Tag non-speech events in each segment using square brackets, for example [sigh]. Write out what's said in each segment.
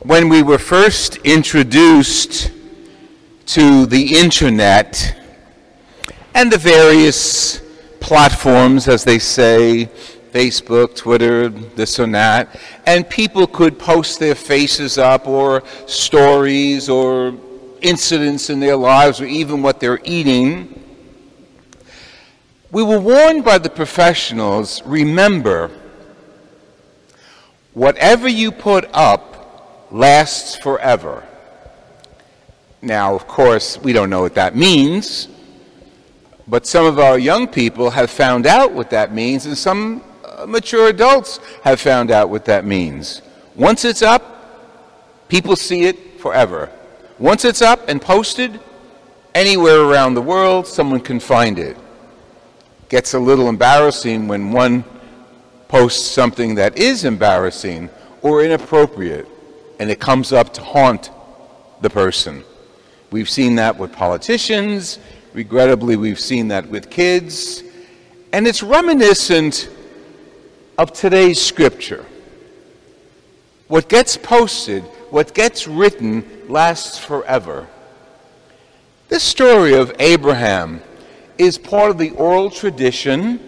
When we were first introduced to the internet and the various platforms, as they say, Facebook, Twitter, this and that, and people could post their faces up or stories or incidents in their lives or even what they're eating. We were warned by the professionals remember, whatever you put up lasts forever. Now, of course, we don't know what that means, but some of our young people have found out what that means, and some uh, mature adults have found out what that means. Once it's up, people see it forever. Once it's up and posted, anywhere around the world, someone can find it. Gets a little embarrassing when one posts something that is embarrassing or inappropriate and it comes up to haunt the person. We've seen that with politicians. Regrettably, we've seen that with kids. And it's reminiscent of today's scripture. What gets posted, what gets written, lasts forever. This story of Abraham is part of the oral tradition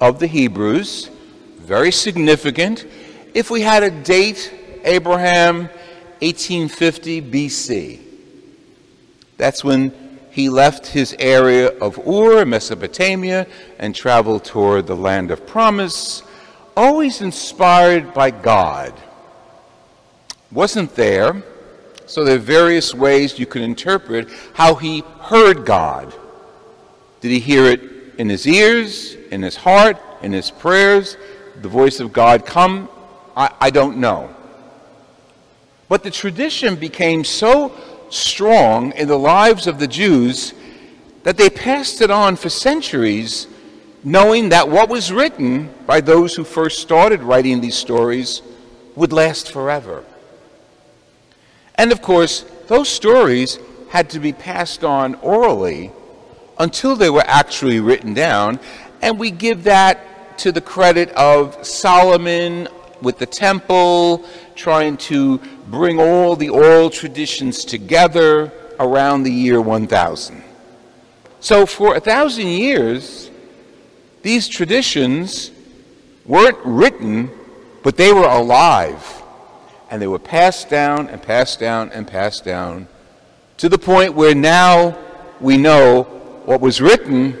of the Hebrews, very significant. If we had a date Abraham, 1850 BC. That's when he left his area of Ur, Mesopotamia, and traveled toward the land of promise, always inspired by God. Wasn't there, so there are various ways you can interpret how he heard God. Did he hear it in his ears, in his heart, in his prayers? The voice of God come? I, I don't know. But the tradition became so strong in the lives of the Jews that they passed it on for centuries, knowing that what was written by those who first started writing these stories would last forever. And of course, those stories had to be passed on orally until they were actually written down, and we give that to the credit of Solomon with the temple, trying to bring all the oral traditions together around the year 1000. So, for a thousand years, these traditions weren't written, but they were alive. And they were passed down and passed down and passed down to the point where now we know what was written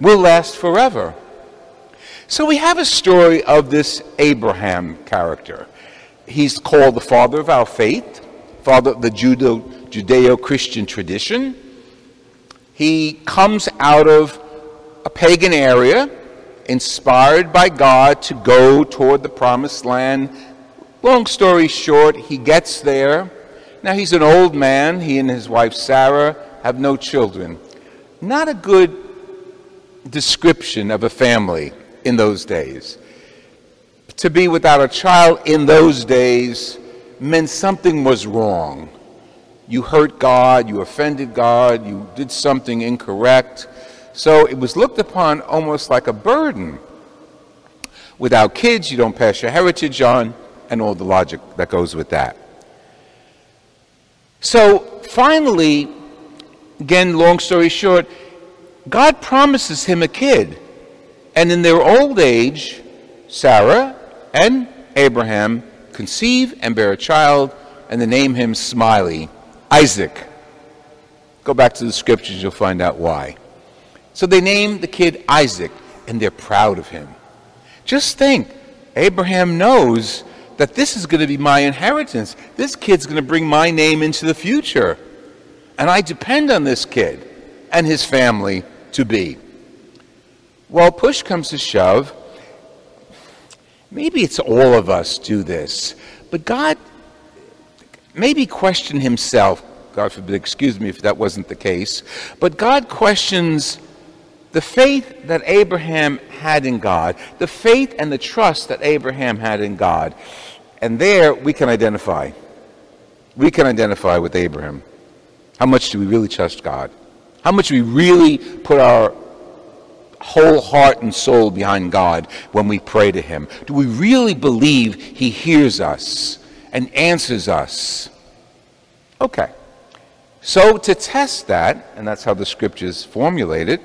will last forever. So we have a story of this Abraham character. He's called the father of our faith, father of the Judeo Christian tradition. He comes out of a pagan area, inspired by God to go toward the promised land. Long story short, he gets there. Now he's an old man. He and his wife Sarah have no children. Not a good description of a family in those days. To be without a child in those days meant something was wrong. You hurt God, you offended God, you did something incorrect. So it was looked upon almost like a burden. Without kids, you don't pass your heritage on, and all the logic that goes with that. So finally, again, long story short, God promises him a kid. And in their old age, Sarah and Abraham conceive and bear a child, and they name him Smiley, Isaac. Go back to the scriptures, you'll find out why. So they name the kid Isaac, and they're proud of him. Just think, Abraham knows that this is going to be my inheritance. This kid's going to bring my name into the future. And I depend on this kid and his family to be. Well, push comes to shove. Maybe it's all of us do this, but God maybe question himself. God forbid, excuse me if that wasn't the case. But God questions the faith that Abraham had in God, the faith and the trust that Abraham had in God. And there we can identify. We can identify with Abraham. How much do we really trust God? How much do we really put our whole heart and soul behind God when we pray to Him? Do we really believe He hears us and answers us? Okay. So to test that, and that's how the scriptures formulate it,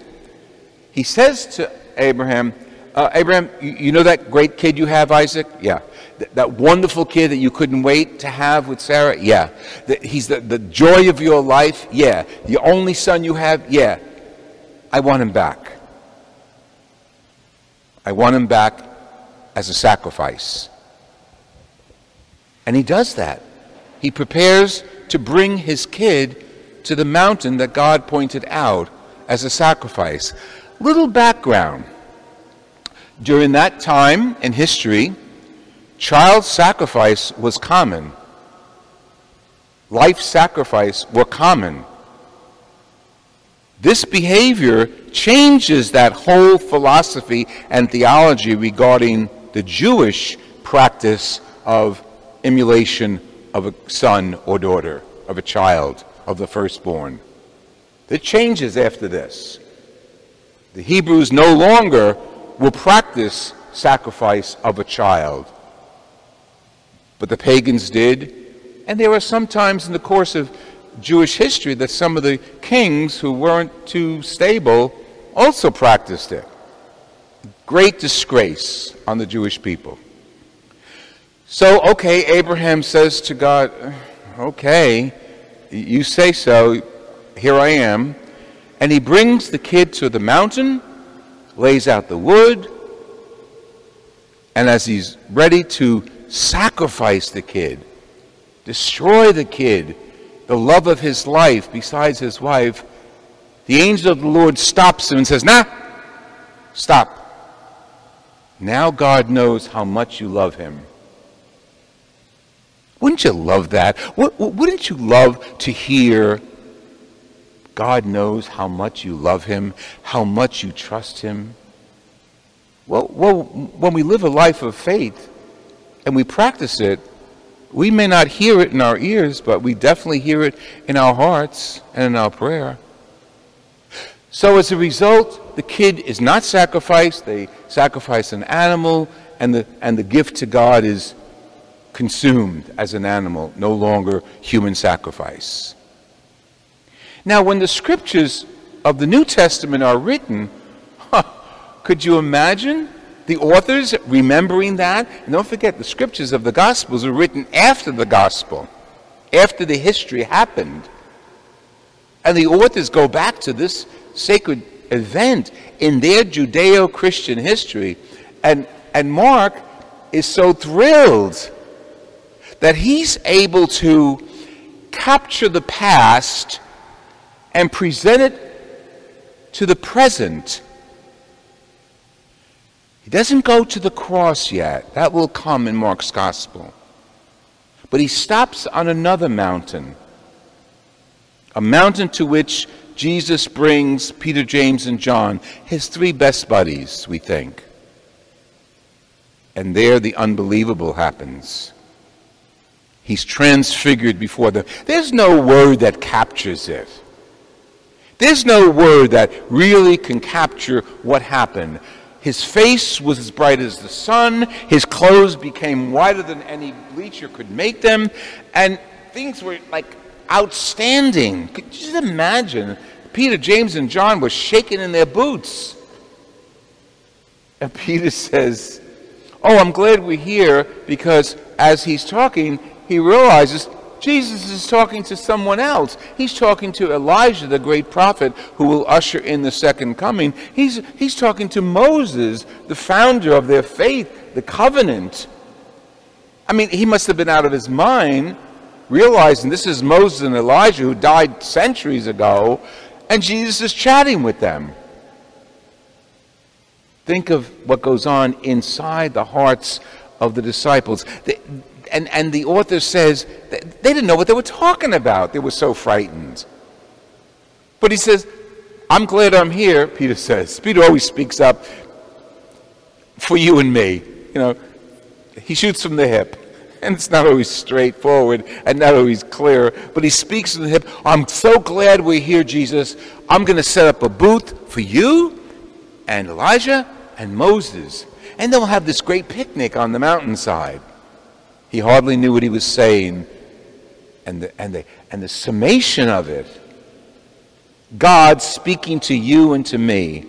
he says to Abraham, uh, Abraham, you, you, know that great kid you have, Isaac? Yeah. Th- that wonderful kid that you couldn't wait to have with Sarah? Yeah. He's the, the joy of your life? Yeah. The only son you have? Yeah. I want him back. I want him back as a sacrifice. And he does that. He prepares to bring his kid to the mountain that God pointed out as a sacrifice. Little background. During that time in history, child sacrifice was common. Life sacrifice were common. This behavior changes that whole philosophy and theology regarding the Jewish practice of immolation of a son or daughter, of a child, of the firstborn. It changes after this. The Hebrews no longer will practice sacrifice of a child. But the pagans did, and there were sometimes in the course of Jewish history that some of the kings who weren't too stable also practiced it. Great disgrace on the Jewish people. So, okay, Abraham says to God, okay, you say so, here I am. And he brings the kid to the mountain, lays out the wood, and as he's ready to sacrifice the kid, destroy the kid, the love of his life besides his wife, the angel of the Lord stops him and says, Nah, stop. Now God knows how much you love him. Wouldn't you love that? Wouldn't you love to hear God knows how much you love him, how much you trust him. Well, well, when we live a life of faith and we practice it, we may not hear it in our ears, but we definitely hear it in our hearts and in our prayer. So as a result, the kid is not sacrificed. They sacrifice an animal, and the, and the gift to God is consumed as an animal, no longer human sacrifice. Now, when the scriptures of the New Testament are written, huh, [laughs] could you imagine the authors remembering that? And don't forget, the scriptures of the Gospels were written after the Gospel, after the history happened. And the authors go back to this sacred event in their Judeo Christian history. And, and Mark is so thrilled that he's able to capture the past and present it to the present. He doesn't go to the cross yet. That will come in Mark's gospel. But he stops on another mountain, a mountain to which Jesus brings Peter, James, and John, his three best buddies, we think. And there the unbelievable happens. He's transfigured before them. There's no word that captures it. There's no word that really can capture what happened. His face was as bright as the sun. His clothes became whiter than any bleacher could make them. And things were like outstanding. Could you just imagine? Peter, James, and John were shaking in their boots. And [laughs] Peter says, Oh, I'm glad we're here because as he's talking, he realizes Jesus is talking to someone else. He's talking to Elijah, the great prophet who will usher in the second coming. He's, he's talking to Moses, the founder of their faith, the covenant. I mean, he must have been out of his mind realizing this is Moses and Elijah who died centuries ago, and Jesus is chatting with them. Think of what goes on inside the hearts of the disciples. And, and the author says they didn't know what they were talking about. They were so frightened. But he says, I'm glad I'm here, Peter says. Peter always speaks up for you and me. You know, he shoots from the hip. And it's not always straightforward and not always clear, but he speaks from the hip. I'm so glad we're here, Jesus. I'm going to set up a booth for you and Elijah and Moses. And they'll have this great picnic on the mountainside. He hardly knew what he was saying. And the, and the, and the summation of it God speaking to you and to me.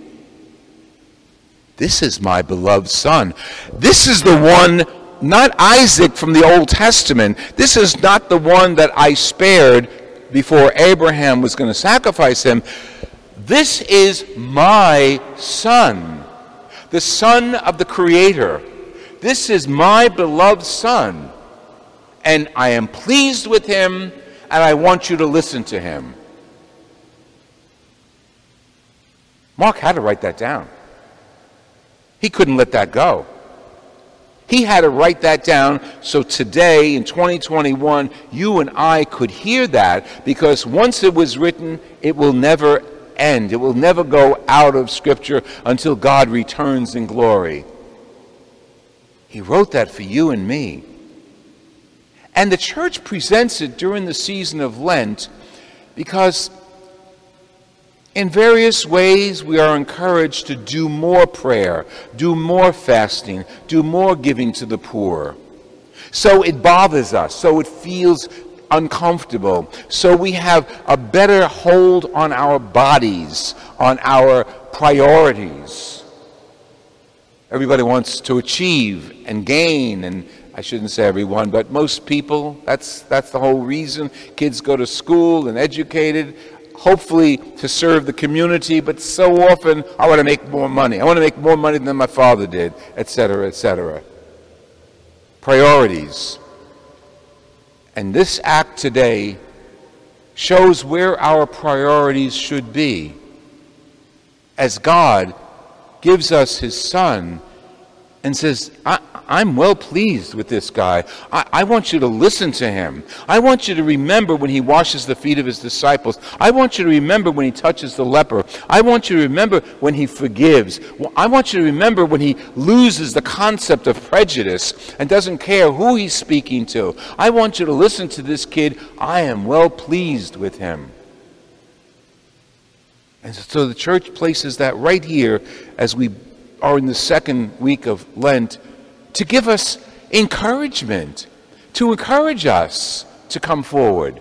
This is my beloved son. This is the one, not Isaac from the Old Testament. This is not the one that I spared before Abraham was going to sacrifice him. This is my son the Son of the Creator. This is my beloved Son, and I am pleased with him, and I want you to listen to him. Mark had to write that down. He couldn't let that go. He had to write that down so today in 2021 you and I could hear that because once it was written, it will never end. It will never go out of Scripture until God returns in glory. He wrote that for you and me. And the church presents it during the season of Lent because in various ways we are encouraged to do more prayer, do more fasting, do more giving to the poor. So it bothers us, so it feels uncomfortable. So we have a better hold on our bodies, on our priorities. Everybody wants to achieve and gain, and I shouldn't say everyone, but most people, that's, that's the whole reason. Kids go to school and educated, hopefully to serve the community, but so often I want to make more money. I want to make more money than my father did, etc., etc. Priorities. And this act today shows where our priorities should be as God gives us His Son and says, I'm well pleased with this guy. I, I, want you to listen to him. I want you to remember when he washes the feet of his disciples. I want you to remember when he touches the leper. I want you to remember when he forgives. I want you to remember when he loses the concept of prejudice and doesn't care who he's speaking to. I want you to listen to this kid. I am well pleased with him. And so the church places that right here as we are in the second week of Lent to give us encouragement, to encourage us to come forward,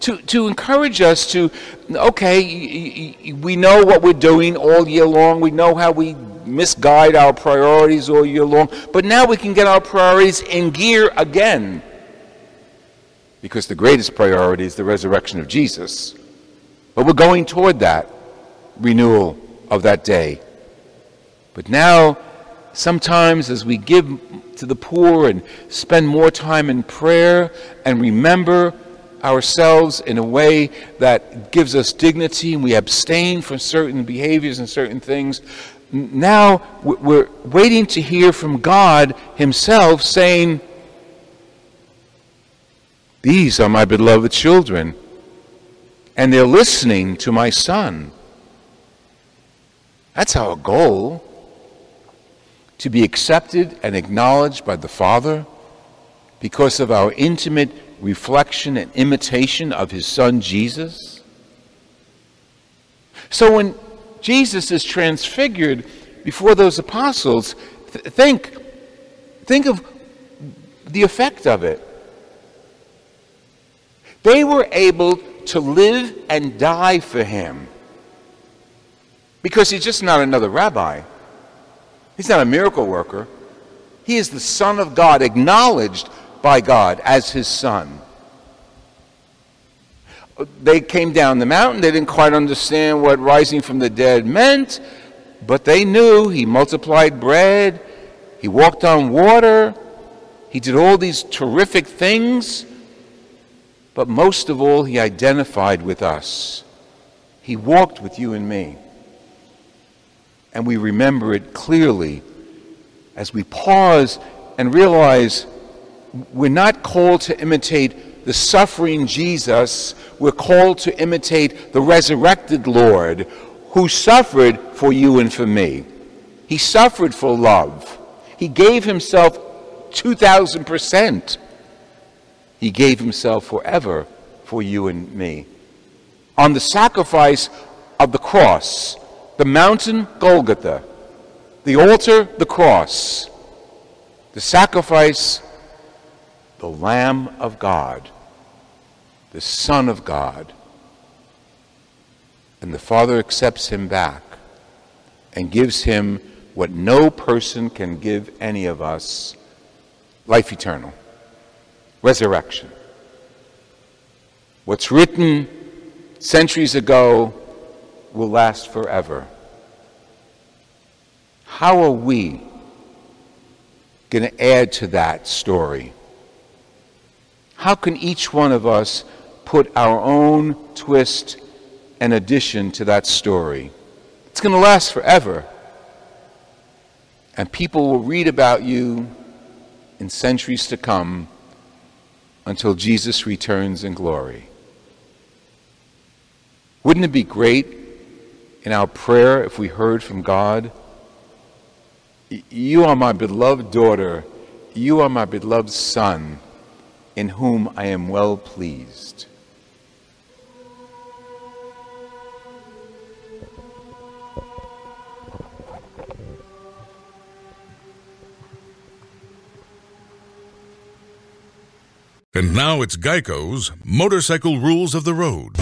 to, to encourage us to, okay, we know what we're doing all year long, we know how we misguide our priorities all year long, but now we can get our priorities in gear again. Because the greatest priority is the resurrection of Jesus. But we're going toward that renewal of that day. But now sometimes as we give to the poor and spend more time in prayer and remember ourselves in a way that gives us dignity and we abstain from certain behaviors and certain things, now we're waiting to hear from God Himself saying, These are my beloved children, and they're listening to my Son. That's our goal to be accepted and acknowledged by the Father because of our intimate reflection and imitation of his Son Jesus? So when Jesus is transfigured before those apostles, th- think, think of the effect of it. They were able to live and die for him because he's just not another rabbi. He's not a miracle worker. He is the Son of God, acknowledged by God as his Son. They came down the mountain. They didn't quite understand what rising from the dead meant, but they knew he multiplied bread, he walked on water, he did all these terrific things. But most of all, he identified with us. He walked with you and me. And we remember it clearly as we pause and realize we're not called to imitate the suffering Jesus, we're called to imitate the resurrected Lord who suffered for you and for me. He suffered for love. He gave himself 2,000%. He gave himself forever for you and me. On the sacrifice of the cross, the mountain Golgotha, the altar, the cross, the sacrifice, the Lamb of God, the Son of God. And the Father accepts him back and gives him what no person can give any of us life eternal, resurrection. What's written centuries ago will last forever. How are we going to add to that story? How can each one of us put our own twist and addition to that story? It's going to last forever. And people will read about you in centuries to come until Jesus returns in glory. Wouldn't it be great in our prayer if we heard from God? You are my beloved daughter. You are my beloved son, in whom I am well pleased. And now it's Geico's Motorcycle Rules of the Road.